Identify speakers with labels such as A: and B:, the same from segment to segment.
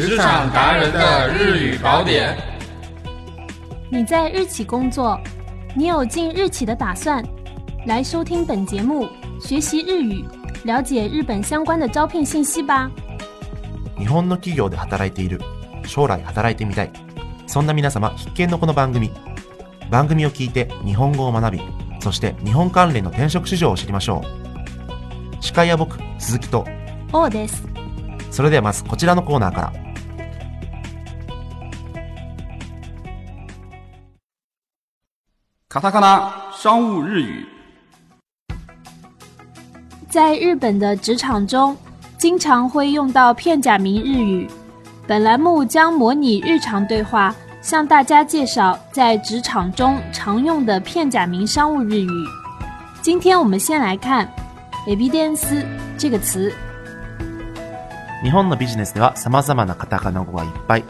A: 职场达人的日语宝典。
B: 你在日企工作，你有进日企的打算？来收听本节目，学习日语，了解日本相关的招聘信息吧。
C: 日本の企業で働いている、将来働いてみたい。そんな皆様必見のこの番組。番組を聞いて日本語を学び、そして日本関連の転職市場を知りましょう。司会は僕、鈴木と、
B: 王です。
C: それではまずこちらのコーナーから。
D: 卡塔卡纳商务日语。
B: 在日本的职场中，经常会用到片假名日语。本栏目将模拟日常对话，向大家介绍在职场中常用的片假名商务日语。今天我们先来看 “evidence” 这个词。
C: 日本のビジネスでは様々なカタカナ語がいっぱい。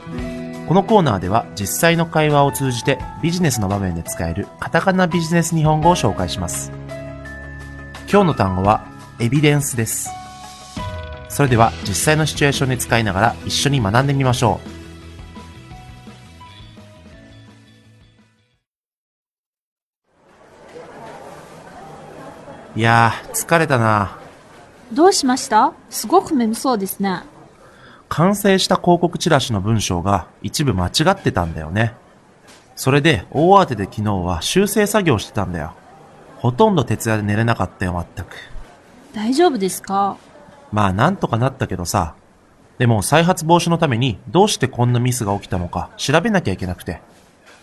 C: このコーナーでは実際の会話を通じてビジネスの場面で使えるカタカナビジネス日本語を紹介します。今日の単語はエビデンスです。それでは実際のシチュエーションで使いながら一緒に学んでみましょう。いやー、疲れたな。
B: どうしました？すごく眠そうですね。
C: 完成した広告チラシの文章が一部間違ってたんだよね。それで大慌てで昨日は修正作業してたんだよ。ほとんど徹夜で寝れなかったよ、まったく。
B: 大丈夫ですか？
C: まあなんとかなったけどさ。でも再発防止のためにどうしてこんなミスが起きたのか調べなきゃいけなくて。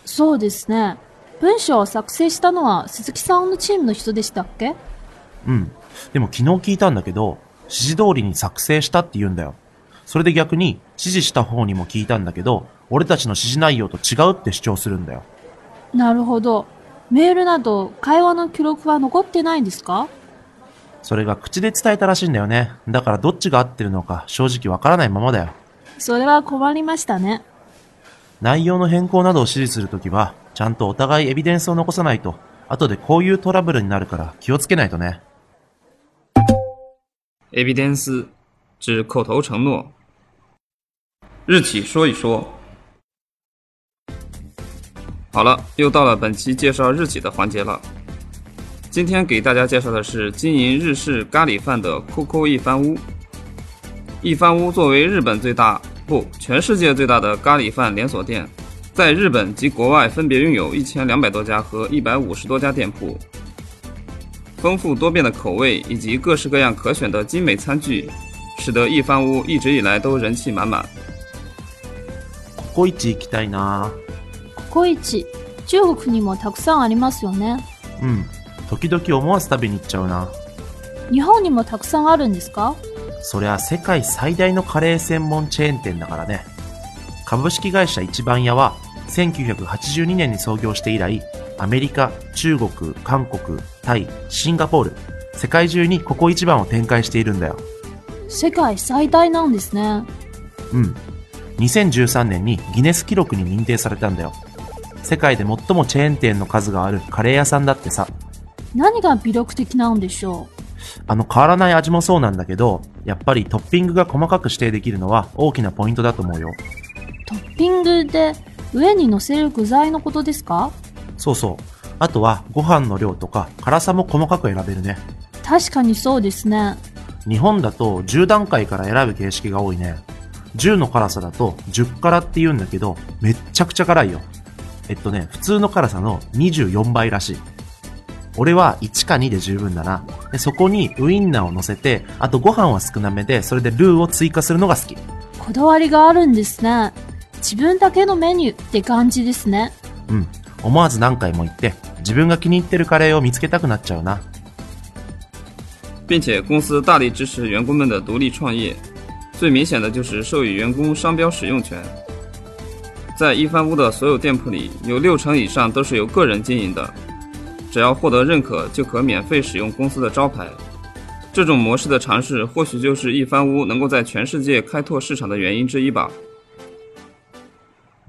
B: そうですね。文章を作成したのは鈴木さんのチームの人でしたっけ？
C: うん。でも昨日聞いたんだけど、指示通りに作成したって言うんだよ。それで逆に指示した方にも聞いたんだけど、俺たちの指示内容と違うって主張するんだよ。
B: なるほど。メールなど会話の記録は残ってないんですか？
C: それが口で伝えたらしいんだよね。だからどっちが合ってるのか正直わからないままだよ。
B: それは困りましたね。
C: 内容の変更などを指示するときは、ちゃんとお互いエビデンスを残さないと、後でこういうトラブルになるから気をつけないとね。
D: エビデンス指口头承诺。日企说一说。好了，又到了本期介绍日企的环节了。今天给大家介绍的是经营日式咖喱饭的 COCO 一番屋。一番屋作为日本最大不全世界最大的咖喱饭连锁店，在日本及国外分别拥有一千两百多家和一百五十多家店铺。丰富多变的口味以及各式各样可选的精美餐具，使得一番屋一直以来都人气满满。
C: ココイチ行きたいな
B: ココイチ、中国にもたくさんありますよね。
C: うん。時々思わず食べに行っちゃうな。
B: 日本にもたくさんあるんですか？
C: そりゃ世界最大のカレー専門チェーン店だからね。株式会社一番屋は1982年に創業して以来、アメリカ、中国、韓国、タイ、シンガポール、世界中にココ一番を展開しているんだよ。
B: 世界最大なんですね。
C: うん。2013年にギネス記録に認定されたんだよ。世界で最もチェーン店の数があるカレー屋さんだってさ。
B: 何が魅力的なんでしょ
C: あの変わらない味もそうなんだけど、やっぱりトッピングが細かく指定できるのは大きなポイントだと思うよ。
B: うトッピングで上に乗せる具材のことですか？
C: そうそう。あとはご飯の量とか辛さも細かく選べるね。
B: 確かにそうですね。
C: 日本だと10段階から選ぶ形式が多いね。10の辛さだと10辛って言うんだけど、めっちゃくちゃ辛いよ。えっとね、普通の辛さの24倍らしい。俺は1か2で十分だな。で、そこにウインナーを乗せて、あとご飯は少なめで、それでルーを追加するのが好き。
B: こだわりがあるんですね。自分だけのメニューって感じですね。
C: うん。思わず何回も言って、自分が気に入ってるカレーを見つけたくなっちゃうな。
D: 并且公司大力支持员工们的独立创业，最明显的就是授予员工商标使用权。在一番屋的所有店铺里，有六成以上都是由个人经营的，只要获得认可，就可免费使用公司的招牌。这种模式的尝试，或许就是一番屋能够在全世界开拓市场的原因之一吧。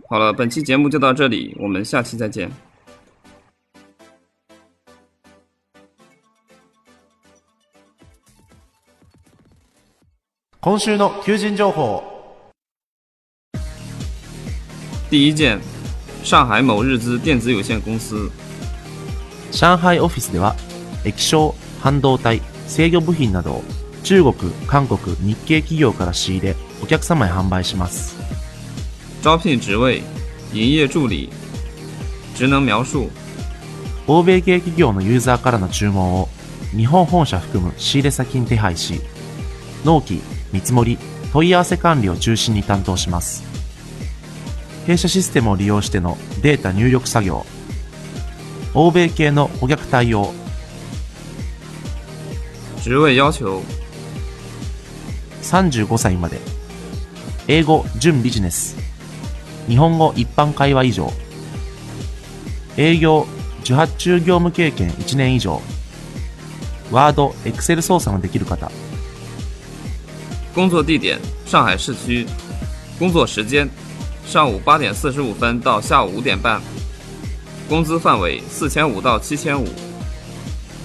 D: 好了，本期节目就到这里，我们下期再见。
C: 今週の求人情報。
D: 第一件，上海某日资电子有限公司。
C: 上海オフィスでは液晶、半導体、制御部品などを中国、韓国、日系企業から仕入れ、お客様へ販売します。
D: 招聘职位：营业助理。职能描述：
C: 欧米系企業のユーザーからの注文を日本本社含む仕入れ先に手配し、納期、見積もり、問い合わせ管理を中心に担当します。弊社システムを利用してのデータ入力作業、欧米系の顧客対応、
D: 职位要求
C: ：35歳まで。英語、準ビジネス。日本語、一般会話以上。営業、受発注業務経験1年以上。ワード、エクセル操作のできる方。
D: 工作地点：上海市区。工作时间：上午八点四十五分到下午五点半。工资范围：四千五到七千五。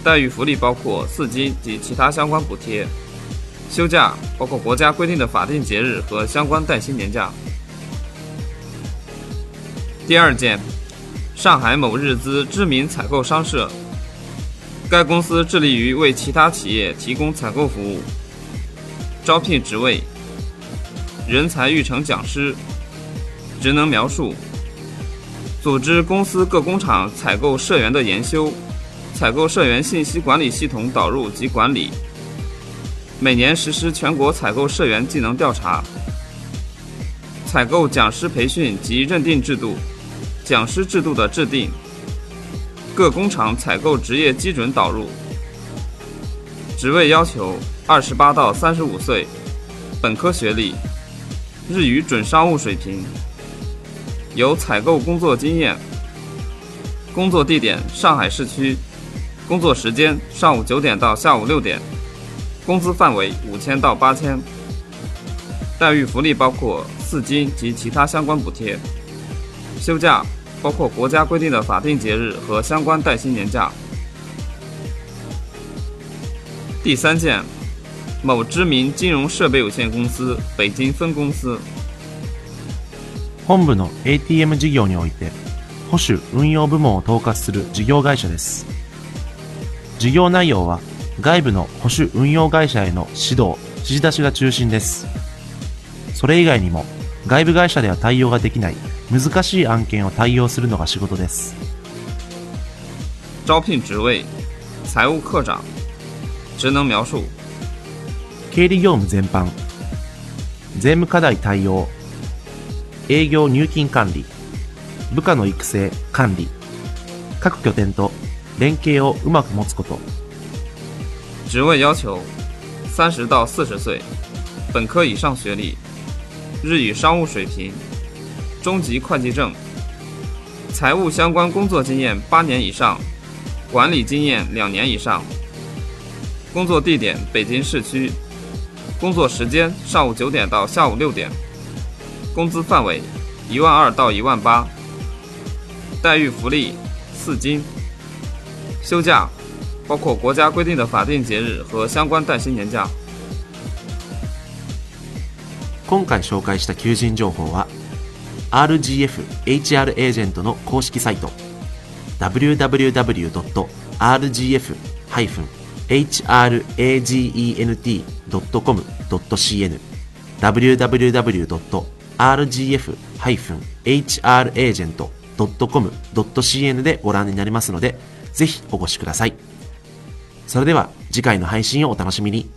D: 待遇福利包括四金及其他相关补贴。休假包括国家规定的法定节日和相关带薪年假。第二件，上海某日资知名采购商社。该公司致力于为其他企业提供采购服务。招聘职位：人才育成讲师。职能描述：组织公司各工厂采购社员的研修，采购社员信息管理系统导入及管理。每年实施全国采购社员技能调查。采购讲师培训及认定制度，讲师制度的制定。各工厂采购职业基准导入。职位要求：二十八到三十五岁，本科学历，日语准商务水平，有采购工作经验。工作地点：上海市区，工作时间：上午九点到下午六点，工资范围五千到八千。待遇福利包括四金及其他相关补贴。休假包括国家规定的法定节日和相关带薪年假。第三件，某知名金融设备有限公司北京分公司。
C: 本部の ATM 事業において、保守運用部門を統括する事業会社です。事業内容は外部の保守運用会社への指導、指示出しが中心です。それ以外にも外部会社では対応ができない難しい案件を対応するのが仕事です。
D: 招聘职位：财务科长。职能描述：
C: 経理業務全般、税務課題対応、営業入金管理、部下の育成、管理、各拠点と連携をうまく持つこと、
D: 职位要求：三十到四十岁，本科以上学历，日语商务水平，中级会计证，财务相关工作经验八年以上，管理经验两年以上。工作地点：北京市区。工作时间：上午九点到下午六点。工资范围：一万二到一万八。待遇福利：四金。休假包括国家规定的法定节日和相关带薪年假。
C: 今回紹介した求人情報は RGF HR エージェントの公式サイト www.rgf-com.cn www.rgf-hragent.com.cn でご覧になりますので、ぜひお越しください。それでは次回の配信をお楽しみに。